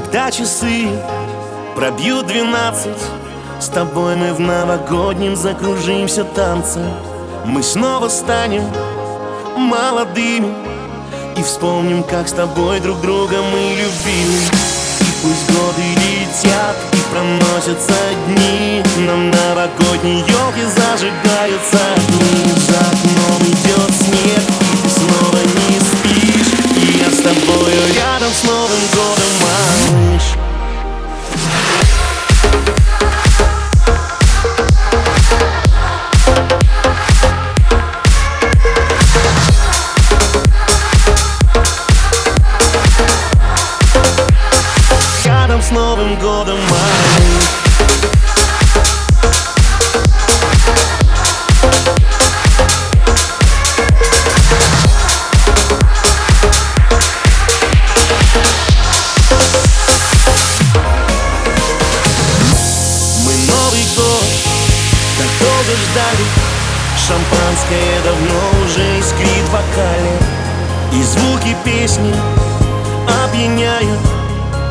Когда часы пробьют двенадцать С тобой мы в новогоднем закружимся танцем Мы снова станем молодыми И вспомним, как с тобой друг друга мы любили. И пусть годы летят и проносятся дни На новогодней елке зажигаются Новым годом, малыш Мы Новый год так долго ждали. Шампанское давно уже искрит в бокале И звуки песни опьяняют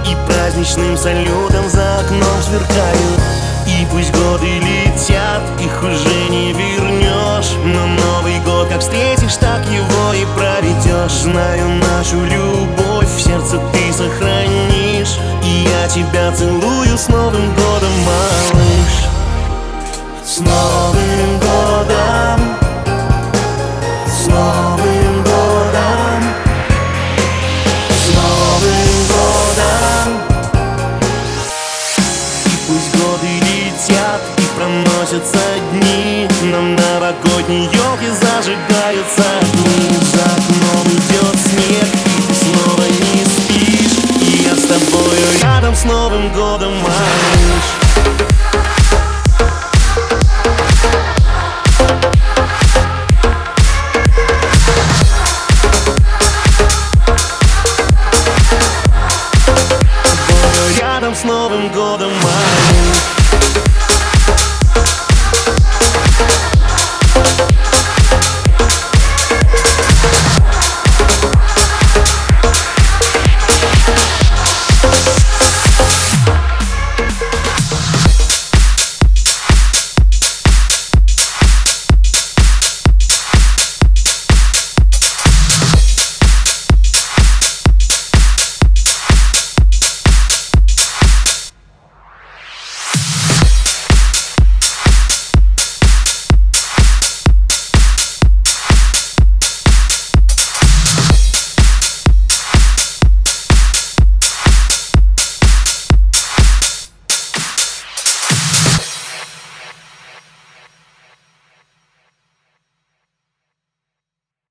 И праздничным салютом за окном сверкают. И пусть годы летят, их уже не вернешь. Но Новый год как встретишь, так его и проведешь. Знаю нашу любовь, в сердце ты сохранишь. И я тебя целую с Новым годом, проносятся дни. На новогодней елке зажигаются. Огни За окном идет снег, ты снова не спишь. И я с тобою рядом с Новым годом, малыш. С Новым годом,